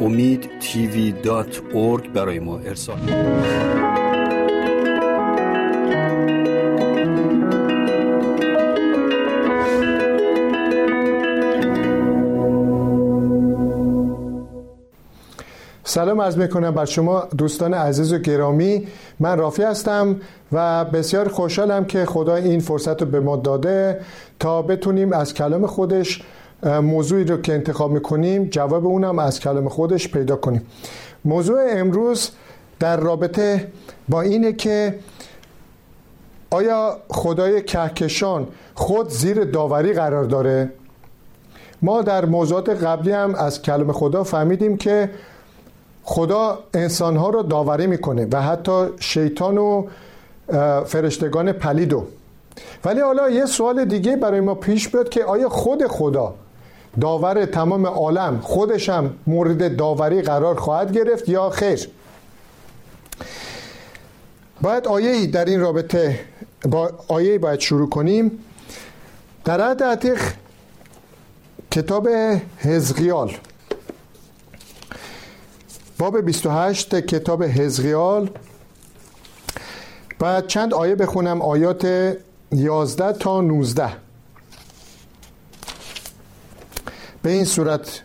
امید تیوی دات برای ما ارسال سلام عرض می‌کنم بر شما دوستان عزیز و گرامی. من رافی هستم و بسیار خوشحالم که خدا این فرصت رو به ما داده تا بتونیم از کلام خودش موضوعی رو که انتخاب می‌کنیم جواب اونم از کلام خودش پیدا کنیم موضوع امروز در رابطه با اینه که آیا خدای کهکشان خود زیر داوری قرار داره؟ ما در موضوعات قبلی هم از کلام خدا فهمیدیم که خدا انسانها رو داوری می‌کنه و حتی شیطان و فرشتگان پلیدو ولی حالا یه سوال دیگه برای ما پیش بیاد که آیا خود خدا داور تمام عالم خودش هم مورد داوری قرار خواهد گرفت یا خیر؟ باید آیه در این رابطه با آیه باید شروع کنیم. در عهد عتیق کتاب حزقیال. باب 28 کتاب حزقیال. باید چند آیه بخونم؟ آیات 11 تا 19 به این صورت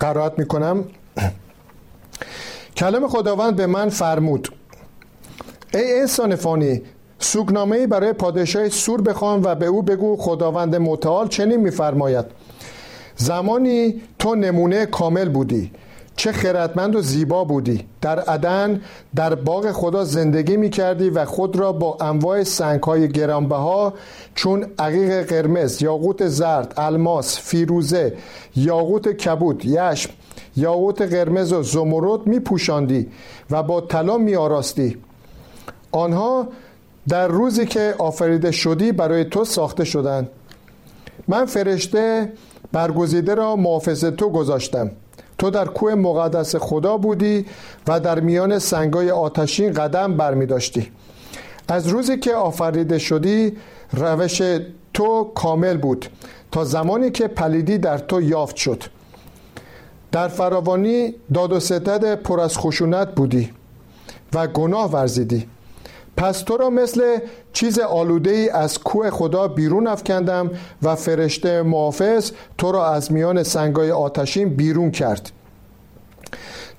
قرائت می‌کنم. کلام خداوند به من فرمود. ای انسان فانی سوگنامه برای پادشاه سور بخوان و به او بگو خداوند متعال چنین میفرماید. زمانی تو نمونه کامل بودی. چه خردمند و زیبا بودی. در عدن در باغ خدا زندگی می کردی و خود را با انواع سنگ های گرانبها چون عقیق قرمز یاقوت زرد الماس فیروزه یاقوت کبود یشم یاقوت قرمز و زمرد می پوشاندی و با طلا می آراستی آنها در روزی که آفریده شدی برای تو ساخته شدند. من فرشته برگزیده را محافظ تو گذاشتم. تو در کوه مقدس خدا بودی و در میان سنگای آتشین قدم برمی داشتی از روزی که آفریده شدی روش تو کامل بود تا زمانی که پلیدی در تو یافت شد. در فراوانی داد و ستد پر از خشونت بودی و گناه ورزیدی. پس تو را مثل چیز آلوده ای از کوه خدا بیرون افکندم و فرشته محافظ تو را از میان سنگای آتشین بیرون کرد.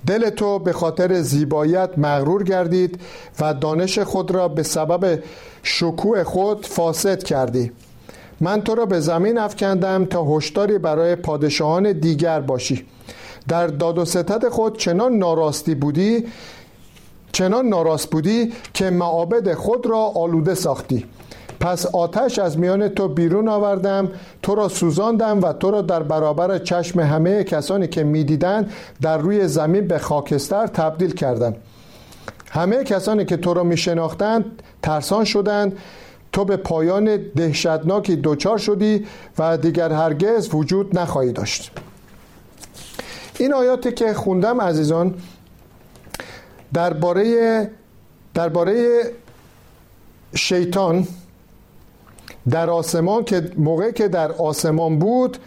دل تو به خاطر زیباییت مغرور گردید و دانش خود را به سبب شکوه خود فاسد کردی. من تو را به زمین افکندم تا هشداری برای پادشاهان دیگر باشی. در داد و ستد خود چنان ناراستی بودی چنان ناراست بودی که معابد خود را آلوده ساختی. پس آتش از میان تو بیرون آوردم تو را سوزاندم و تو را در برابر چشم همه کسانی که می‌دیدند در روی زمین به خاکستر تبدیل کردم. همه کسانی که تو را میشناختند ترسان شدند. تو به پایان دهشتناکی دوچار شدی و دیگر هرگز وجود نخواهی داشت. این آیاتی که خوندم عزیزان درباره درباره شیطان در آسمان که موقعی که در آسمان بود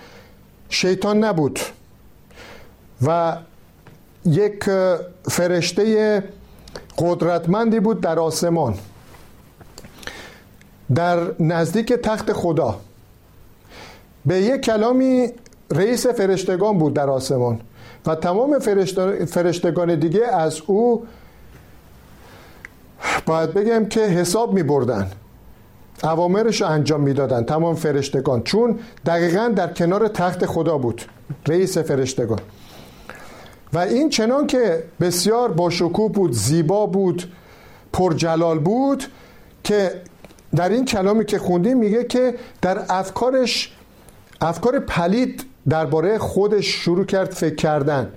شیطان نبود و یک فرشته قدرتمندی بود در آسمان در نزدیک تخت خدا. به یک کلامی رئیس فرشتگان بود در آسمان. و تمام فرشتگان دیگه از او باید بگم که حساب می بردن اوامرش رو انجام می‌دادن تمام فرشتگان. چون دقیقا در کنار تخت خدا بود رئیس فرشتگان. و این چنان که بسیار با بود زیبا بود پرجلال بود که در این کلامی که خوندیم میگه که در افکارش افکار پلید درباره خودش شروع کرد فکر کردن.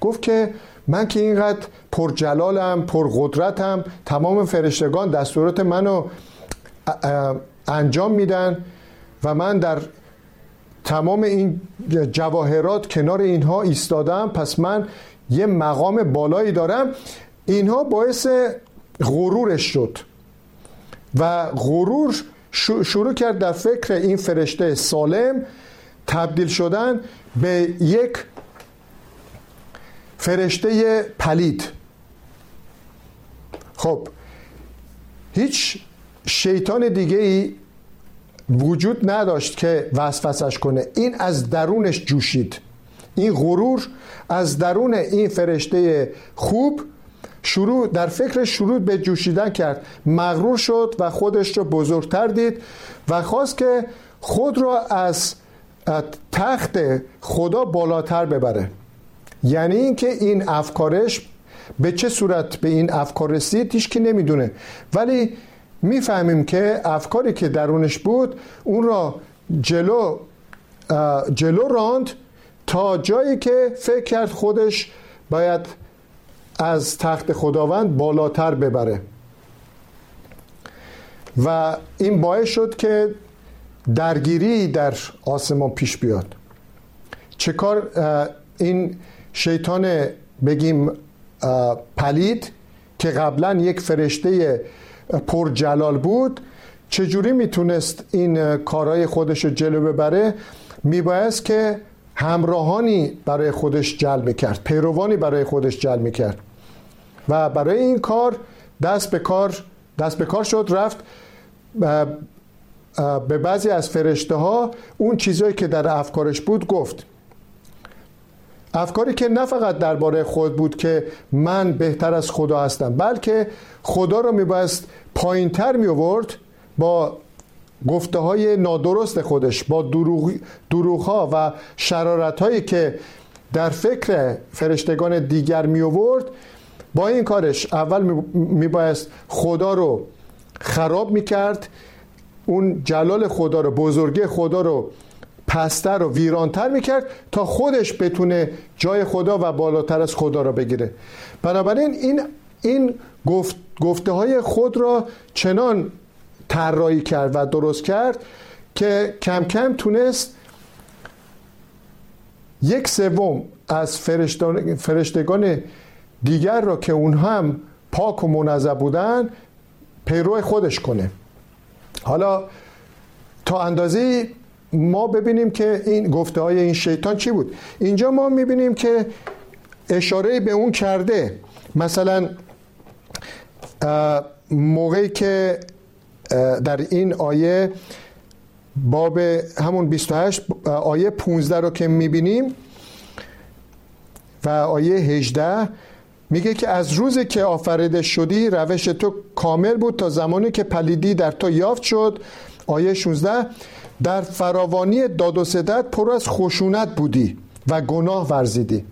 گفت که من که اینقدر پرجلالم پرقدرتم تمام فرشتگان دستورات منو انجام میدن و من در تمام این جواهرات کنار اینها ایستادم. پس من یه مقام بالایی دارم. اینها باعث غرورش شد و غرور شروع کرد در فکر این فرشته سالم تبدیل شدن به یک فرشته پلید. خب هیچ شیطان دیگه ای وجود نداشت که وسوسش کنه. این از درونش جوشید. این غرور از درون این فرشته خوب شروع در فکر شروع به جوشیدن کرد. مغرور شد و خودش رو بزرگتر دید و خواست که خود را از تخت خدا بالاتر ببره. یعنی اینکه این افکارش به چه صورت به این افکار رسید هیچ که نمی‌دونه. ولی می‌فهمیم که افکاری که درونش بود اون را جلو جلو راند تا جایی که فکر کرد خودش باید از تخت خداوند بالاتر ببره. و این باعث شد که درگیری در آسمان پیش بیاد. چه کار این شیطان بگیم پلید که قبلا یک فرشته پر جلال بود چجوری می‌تونست این کارهای خودش رو جلو ببره؟ میبایست که همراهانی برای خودش جلب کرد پیروانی برای خودش جلب کرد و برای این کار دست به کار دست به کار شد رفت به بعضی از فرشته ها اون چیزهایی که در افکارش بود گفت. افکاری که نه فقط درباره خود بود که من بهتر از خدا هستم بلکه خدا رو میبایست پایین تر می آورد با گفته های نادرست خودش با دروغ, دروغ ها و شرارت هایی که در فکر فرشتگان دیگر می آورد با این کارش اول می بایست خدا رو خراب می کرد اون جلال خدا رو بزرگی خدا رو پستر و ویرانتر می‌کرد تا خودش بتونه جای خدا و بالاتر از خدا را بگیره. بنابراین این این گفت گفته های خود را چنان طراحی کرد و درست کرد که کم کم تونست یک سوم از فرشتگان دیگر را که اون هم پاک و منظم بودن پیرو خودش کنه. حالا تا اندازه ما ببینیم که این گفته های این شیطان چی بود. اینجا ما می‌بینیم که اشاره به اون کرده. مثلا موقعی که در این آیه باب همون 28 آیه 15 رو که می‌بینیم و آیه 18 میگه که از روزی که آفریده شدی روش تو کامل بود تا زمانی که پلیدی در تو یافت شد. آیه 16 در فراوانی داد و ستد پر از خشونت بودی و گناه ورزیدی.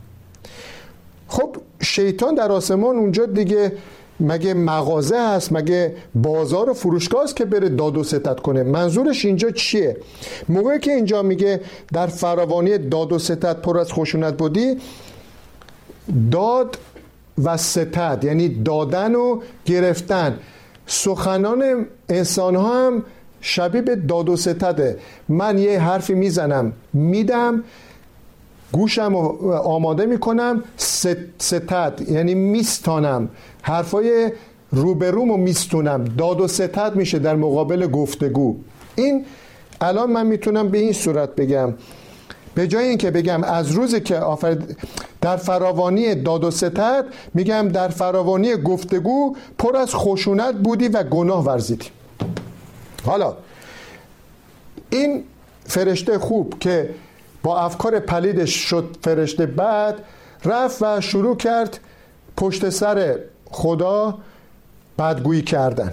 خب شیطان در آسمان اونجا دیگه مگه مغازه هست؟ مگه بازار و فروشگاه است که بره داد و ستد کنه؟ منظورش اینجا چیه؟ موقعی که اینجا میگه در فراوانی داد و ستد پر از خشونت بودی داد و ستد یعنی دادن و گرفتن. سخنان انسان ها هم شبیه به داد و ستده. من یه حرفی می‌زنم میدم گوشم آماده می‌کنم ستد یعنی میستانم. حرفای روبروم رو میستونم. داد و ستد میشه در مقابل گفتگو. این الان من می‌تونم به این صورت بگم. به جای اینکه بگم از روزی که آفرد در فراوانی داد و ستد میگم در فراوانی گفتگو پر از خشونت بودی و گناه ورزیدی. حالا این فرشته خوب که با افکار پلیدش شد فرشته بعد رفت و شروع کرد پشت سر خدا بدگویی کردن.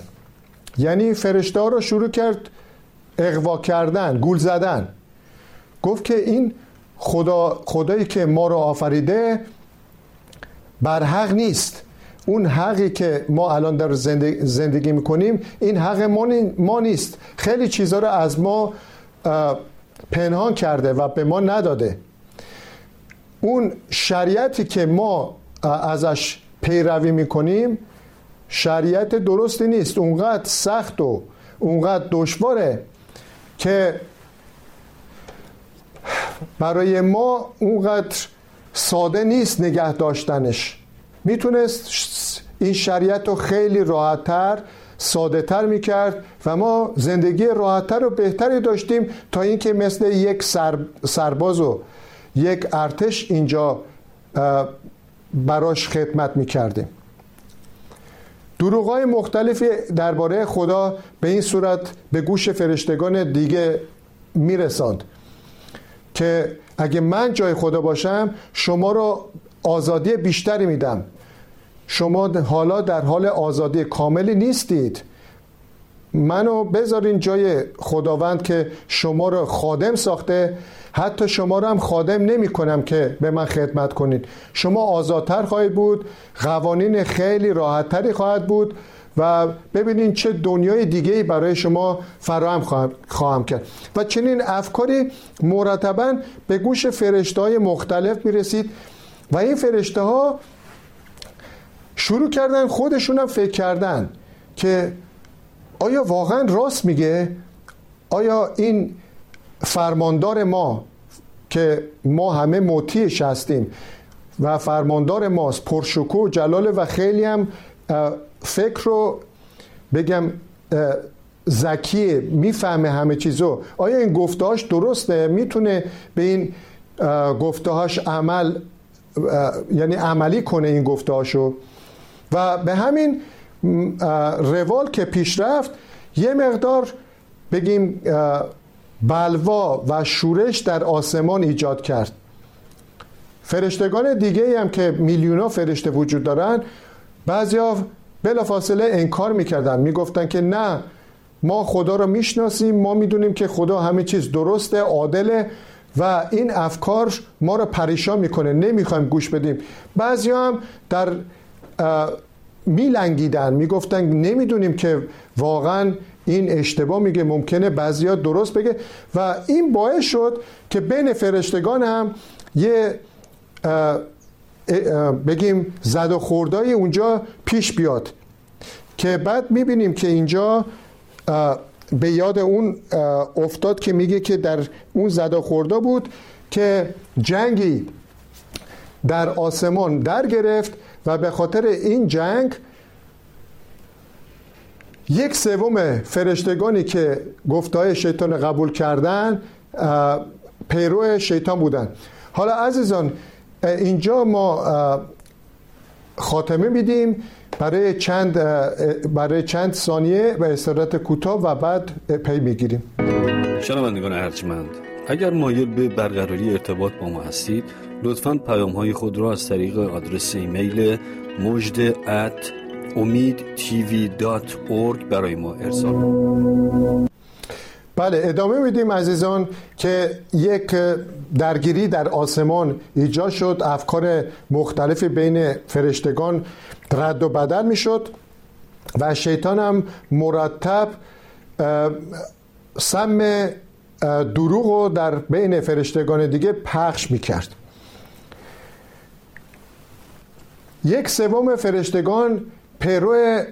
یعنی فرشته ها رو شروع کرد اقوا کردن گول زدن. گفت که این خدا خدایی که ما رو آفریده بر حق نیست. اون حقی که ما الان در زندگی, می‌کنیم این حق ما نیست. خیلی چیزها رو از ما پنهان کرده و به ما نداده. اون شریعتی که ما ازش پیروی می‌کنیم شریعت درستی نیست. اونقدر سخت و اونقدر دشواره که برای ما اونقدر ساده نیست نگه داشتنش. می‌تونست این شریعت رو خیلی راحتتر ساده تر می‌کرد و ما زندگی راحتتر و بهتری داشتیم تا اینکه مثل یک سر سرباز و یک ارتش اینجا براش خدمت می‌کردیم. دروغای مختلفی درباره خدا به این صورت به گوش فرشتگان دیگه میرساند. که اگه من جای خدا باشم شما رو آزادی بیشتری میدم. شما حالا در حال آزادی کاملی نیستید. منو بذارین جای خداوند که شما رو خادم ساخته. حتی شما رو هم خادم نمی کنم که به من خدمت کنید. شما آزادتر خواهید بود قوانین خیلی راحتتری خواهد بود. و ببینین چه دنیای دیگه برای شما فراهم خواهم کرد. و چنین افکاری مرتبا به گوش فرشته های مختلف می رسید و این فرشته ها شروع کردن خودشون هم فکر کردن که آیا واقعا راست میگه؟ آیا این فرماندار ما که ما همه مطیعش هستیم و فرماندار ماست پرشکو و جلاله و خیلی هم فکر رو بگم زکیه می‌فهمه همه چیزو. آیا این گفتهاش درسته؟ می‌تونه به این گفتهاش عمل یعنی عملی کنه این گفتهاشو و به همین روال که پیش رفت یه مقدار بگیم بلوا و شورش در آسمان ایجاد کرد. فرشتگان دیگه هم که میلیونا فرشته وجود دارن بعضیا بلافاصله انکار می‌کردن. می‌گفتن که نه ما خدا رو می‌شناسیم ما می‌دونیم که خدا همه چیز درسته عادله و این افکار ما رو پریشان می‌کنه. نمی‌خوایم گوش بدیم. بعضی هم در میلنگیدن. می‌گفتن نمی‌دونیم که واقعا این اشتباه میگه ممکنه بعضیا درست بگه. و این باعث شد که بین فرشتگان هم یه بگیم زد و خوردای اونجا پیش بیاد. که بعد می‌بینیم که اینجا به یاد اون افتاد که میگه که در اون زد و خوردا بود که جنگی در آسمان در گرفت و به خاطر این جنگ یک سوم فرشتگانی که گفتهای شیطان قبول کردن پیرو شیطان بودن. حالا عزیزان اینجا ما خاتمه میدیم برای چند برای چند ثانیه و استراحت کوتاه و بعد پی می‌گیریم. شنوندگان ارجمند اگر مایل به برقراری ارتباط با ما هستید لطفا پیام های خود را از طریق آدرس ایمیل مجد ات امید برای ما ارسال بله ادامه میدیم عزیزان که یک درگیری در آسمان ایجاد شد افکار مختلفی بین فرشتگان رد و بدل می‌شد و شیطان هم مرتب سم دروغ رو در بین فرشتگان دیگه پخش می‌کرد. یک سوم فرشتگان پیرو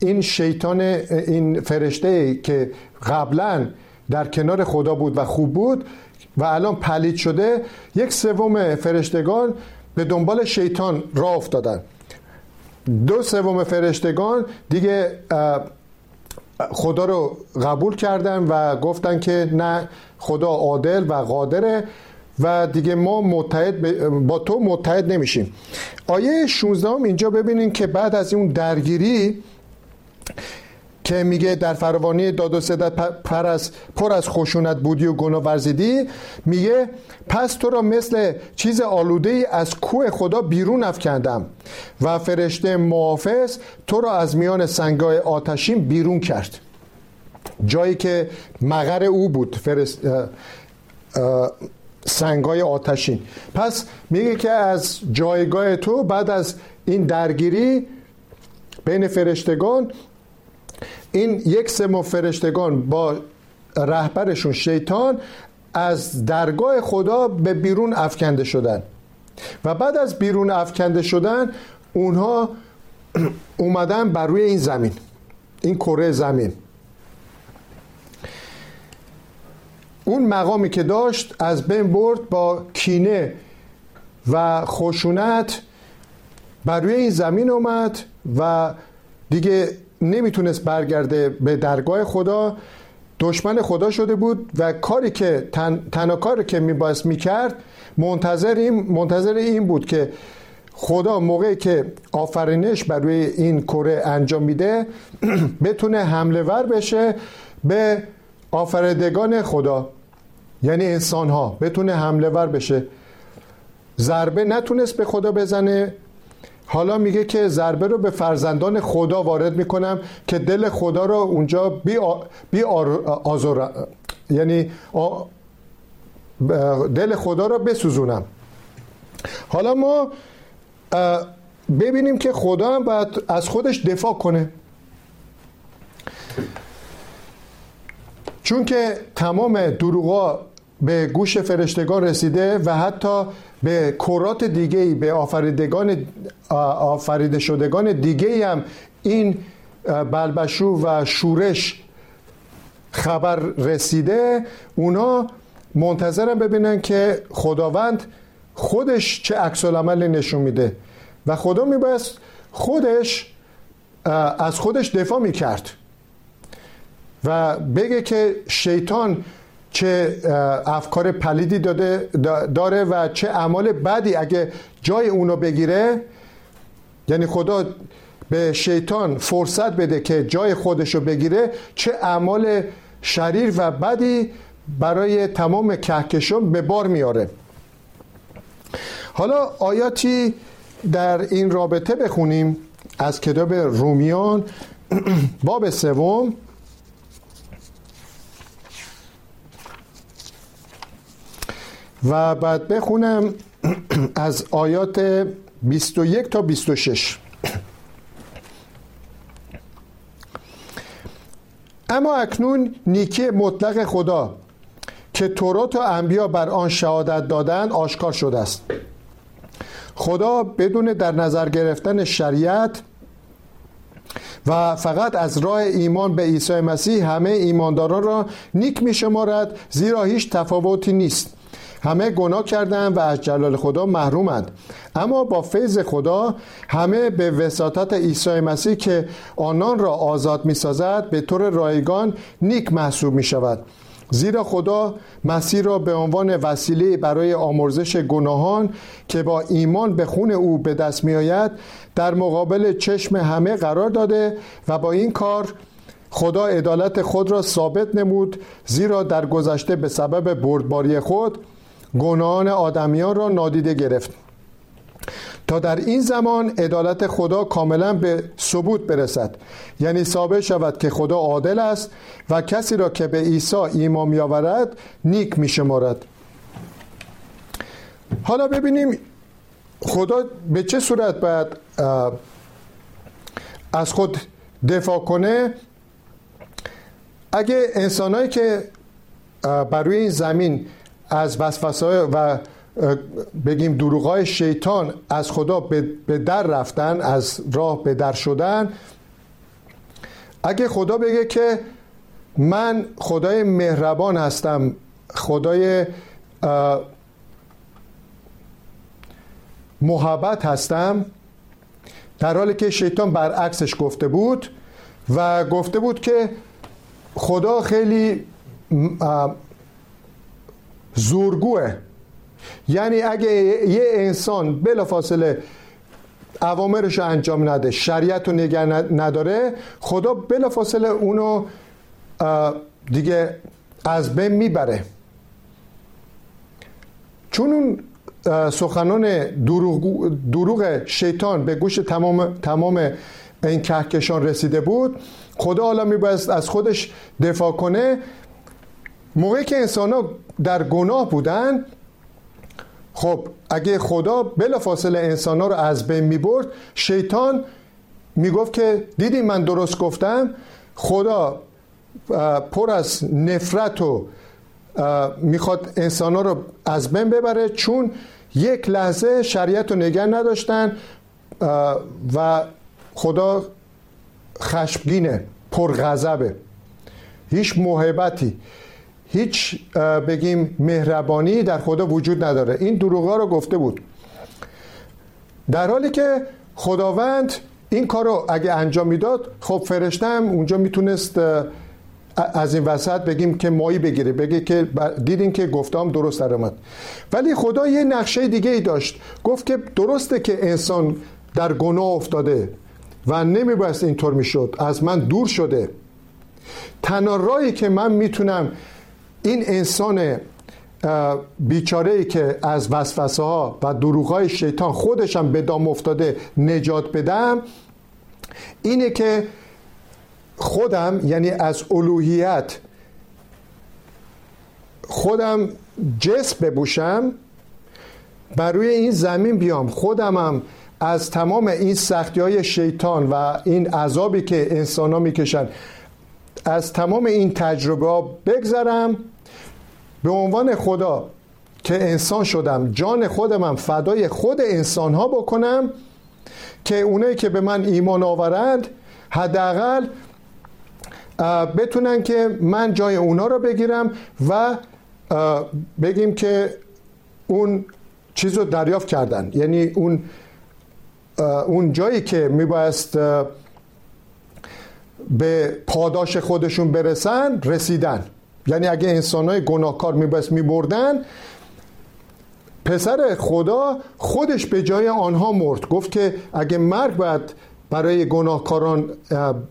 این شیطان این فرشته که قبلا در کنار خدا بود و خوب بود و الان پلید شده یک سوم فرشتگان به دنبال شیطان راه افتادن. دو سوم فرشتگان دیگه خدا رو قبول کردن و گفتن که نه خدا عادل و قادره و دیگه ما متحد با تو متحد نمیشیم. آیه 16 هم اینجا ببینین که بعد از اون درگیری که میگه در فروانی داد و ستت پر از, پر از خشونت بودی و گناه ورزیدی میگه پس تو را مثل چیز آلوده ای از کوه خدا بیرون افکندم و فرشته محافظ تو را از میان سنگای آتشین بیرون کرد. جایی که مغر او بود فرست سنگای آتشین. پس میگه که از جایگاه تو بعد از این درگیری بین فرشتگان این یک سم فرشتگان با رهبرشون شیطان از درگاه خدا به بیرون افکنده شدن. و بعد از بیرون افکنده شدن اونها اومدن بر روی این زمین این کره زمین. اون مقامی که داشت از بین برد با کینه و خشونت بر روی این زمین اومد و دیگه نمی‌تونست برگرده به درگاه خدا دشمن خدا شده بود و کاری که تن، تنها کاری که میبایست می‌کرد منتظر این, منتظر این بود که خدا موقعی که آفرینش بر روی این کره انجام میده بتونه حمله ور بشه به آفریدگان خدا. یعنی انسان ها بتونه حمله ور بشه. ضربه نتونست به خدا بزنه. حالا میگه که ضربه رو به فرزندان خدا وارد می‌کنم که دل خدا رو اونجا بی, بی آزور یعنی دل خدا رو بسوزونم. حالا ما ببینیم که خدا هم باید از خودش دفاع کنه. چون که تمام دروغا به گوش فرشتگان رسیده و حتی به کرات دیگه به آفریدگان آفریده شدگان دیگه هم این بلبشو و شورش خبر رسیده اونا منتظرم ببینن که خداوند خودش چه عکس العمل نشون میده. و خدا میباید خودش از خودش دفاع می‌کرد و بگه که شیطان چه افکار پلیدی داده داره و چه اعمال بدی اگه جای اونو بگیره یعنی خدا به شیطان فرصت بده که جای خودشو بگیره چه اعمال شریر و بدی برای تمام کهکشان به بار میاره. حالا آیاتی در این رابطه بخونیم. از کتاب رومیان باب سوم. و بعد بخونم از آیات 21 تا 26 اما اکنون نیکی مطلق خدا که تورات و انبیا بر آن شهادت دادن آشکار شده است. خدا بدون در نظر گرفتن شریعت و فقط از راه ایمان به عیسی مسیح همه ایمانداران را نیک می شمارد زیرا هیچ تفاوتی نیست. همه گناه کردند و از جلال خدا محرومند. اما با فیض خدا همه به وساطت عیسی مسیح که آنان را آزاد می سازد به طور رایگان نیک محسوب می شود زیرا خدا مسیح را به عنوان وسیله برای آمرزش گناهان که با ایمان به خون او به دست می آید در مقابل چشم همه قرار داده و با این کار خدا عدالت خود را ثابت نمود زیرا در گذشته به سبب بردباری خود گناهان آدمیان را نادیده گرفت. تا در این زمان عدالت خدا کاملا به ثبوت برسد. یعنی ثابت شود که خدا عادل است و کسی را که به عیسی ایمان میآورد نیک میشمارد. حالا ببینیم خدا به چه صورت باید از خود دفاع کنه. اگه انسانهایی که بر روی این زمین از وسوسه و بگیم دروغای شیطان از خدا به در رفتن از راه به در شدن. اگه خدا بگه که من خدای مهربان هستم خدای محبت هستم در حالی که شیطان برعکسش گفته بود و گفته بود که خدا خیلی زورگوه. یعنی اگه یه انسان بلافاصله اوامرش رو انجام نده شریعت رو نگه نداره خدا بلافاصله اونو دیگه از بین می‌بره. چون اون سخنان دروغ, دروغ شیطان به گوش تمام, تمام این کهکشان رسیده بود خدا حالا میباید از خودش دفاع کنه. موقعی که انسان ها در گناه بودن خب اگه خدا بلافاصله انسان ها رو از بین می برد شیطان می‌گفت که دیدی من درست گفتم؟ خدا پر از نفرت و می‌خواد انسان ها رو از بین ببره چون یک لحظه شریعت رو نگه نداشتن و خدا خشمگینه پرغضبه هیچ محبتی هیچ بگیم مهربانی در خدا وجود نداره. این دروغا رو گفته بود. در حالی که خداوند این کار رو اگه انجام می‌داد خب فرشتم اونجا می‌تونست از این وسط بگیم که مایی بگیره بگه که دیدین که گفتم درست در آمد ولی خدا یه نقشه دیگه ای داشت. گفت که درسته که انسان در گناه افتاده و نمیبایست اینطور می‌شد. از من دور شده. تنها که من می‌تونم این انسان بیچاره ای که از وسوسه ها و دروغ های شیطان خودشم به دام افتاده نجات بدم اینه که خودم یعنی از الوهیت خودم جسم ببوشم بر روی این زمین بیام. خودمم از تمام این سختی های شیطان و این عذابی که انسان ها می‌کشن از تمام این تجربه بگذرم. به عنوان خدا که انسان شدم جان خودمم فدای خود انسان ها بکنم که اونایی که به من ایمان آورند حداقل بتونن که من جای اونا رو بگیرم و بگیم که اون چیز رو دریافت کردن. یعنی اون اون جایی که میبایست به پاداش خودشون برسن رسیدن. یعنی اگه انسان های گناهکار میبایست میبردن پسر خدا خودش به جای آنها مرد. گفت که اگه مرگ باید برای گناهکاران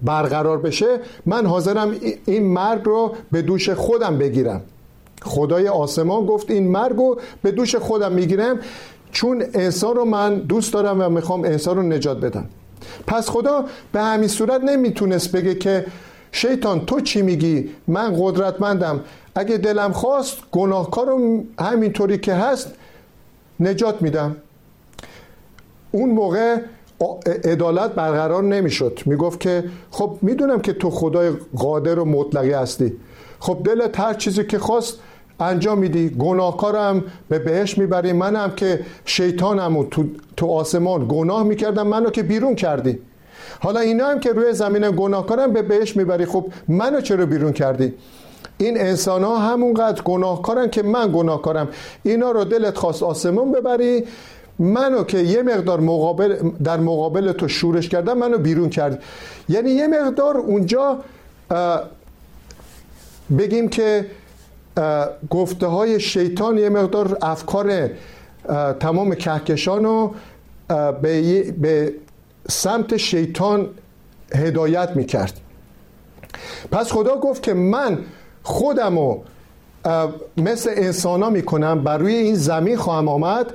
برقرار بشه من حاضرم این مرگ رو به دوش خودم بگیرم. خدای آسمان گفت این مرگ رو به دوش خودم می‌گیرم چون انسان رو من دوست دارم و می‌خوام انسان رو نجات بدم. پس خدا به همین صورت نمی‌تونست بگه که شیطان تو چی میگی؟ من قدرتمندم. اگه دلم خواست گناهکار رو همینطوری که هست نجات میدم. اون موقع عدالت برقرار نمی‌شد. می‌گفت که خب می‌دونم که تو خدای قادر و مطلقی هستی. خب دلت هر چیزی که خواست انجام میدی. گناهکارم. به بهش می‌بری. منم که شیطانم و تو, تو آسمان گناه می‌کردم. منو که بیرون کردی. حالا اینا هم که روی زمین گناهکارم به بهش می‌بری. خب منو چرا بیرون کردی؟ این انسان ها همونقدر گناهکارن که من گناهکارم. اینا رو دلت خواست آسمان ببری. منو که یه مقدار مقابل در مقابل تو شورش کردم منو بیرون کرد یعنی یه مقدار اونجا بگیم که گفته های شیطان یه مقدار افکار تمام کهکشان رو به, به سمت شیطان هدایت می‌کرد. پس خدا گفت که من خودم رو مثل انسان ها می‌کنم بر روی این زمین خواهم آمد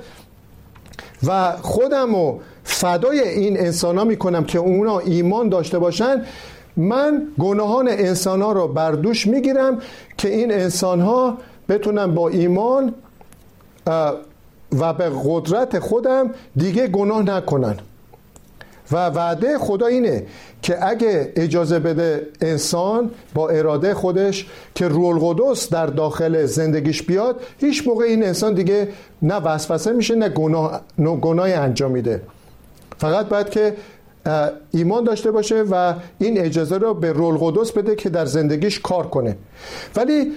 و خودم رو فدای این انسان ها می‌کنم که اونا ایمان داشته باشن. من گناهان انسان ها رو بر دوش می‌گیرم که این انسان ها بتونن با ایمان و به قدرت خودم دیگه گناه نکنن. و وعده خدا اینه که اگه اجازه بده انسان با اراده خودش که رول قدس در داخل زندگیش بیاد هیچ موقع این انسان دیگه نه وسوسه میشه نه گناه نه گناهی انجام میده. فقط باید که ایمان داشته باشه و این اجازه رو به رول قدس بده که در زندگیش کار کنه. ولی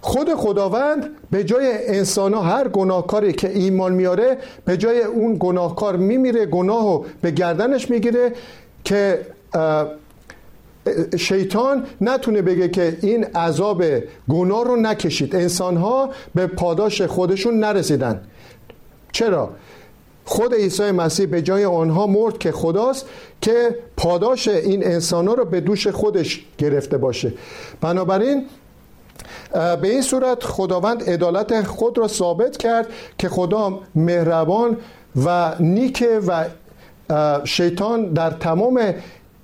خود خداوند به جای انسان ها هر گناهکاری که ایمان میاره به جای اون گناهکار میمیره گناه رو به گردنش می‌گیره که شیطان نتونه بگه که این عذاب گناه رو نکشید. انسان ها به پاداش خودشون نرسیدن. چرا؟ خود عیسی مسیح به جای آنها مرد که خداست که پاداش این انسان رو به دوش خودش گرفته باشه. بنابراین به این صورت خداوند عدالت خود را ثابت کرد که خدا مهربان و نیکه و شیطان در تمام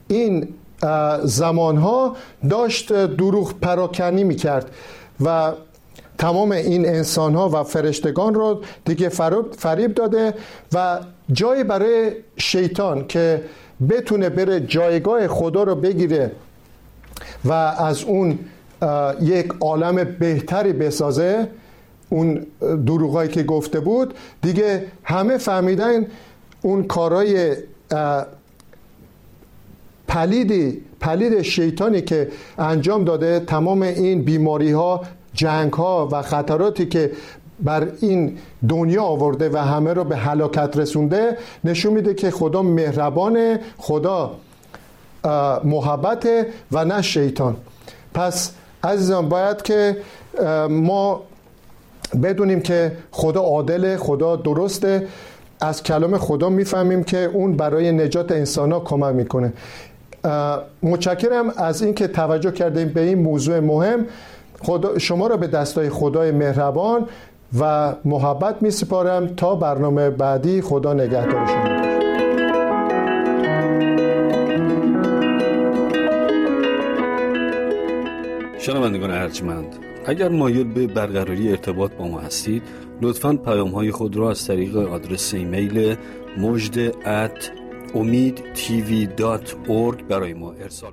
این زمانها داشت دروغ پراکنی می کرد و تمام این انسان ها و فرشتگان را دیگه فریب داده و جای برای شیطان که بتونه بره جایگاه خدا رو بگیره و از اون یک عالم بهتری بسازه اون دروغایی که گفته بود دیگه همه فهمیدن اون کارای پلیدی پلید شیطانی که انجام داده تمام این بیماری ها جنگ ها و خطراتی که بر این دنیا آورده و همه رو به هلاکت رسونده نشون میده که خدا مهربانه خدا محبت و نه شیطان. پس عزیزان باید که ما بدونیم که خدا عادل خدا درسته. از کلام خدا می‌فهمیم که اون برای نجات انسان ها کمک می‌کنه. متشکرم از اینکه توجه کردیم به این موضوع مهم. خدا شما را به دستای خدای مهربان و محبت می سپارم تا برنامه بعدی خدا نگهدار شما شنوندگان ارجمند اگر مایل به برقراری ارتباط با ما هستید لطفا پیام های خود را از طریق آدرس ایمیل مجد ات امید برای ما ارسال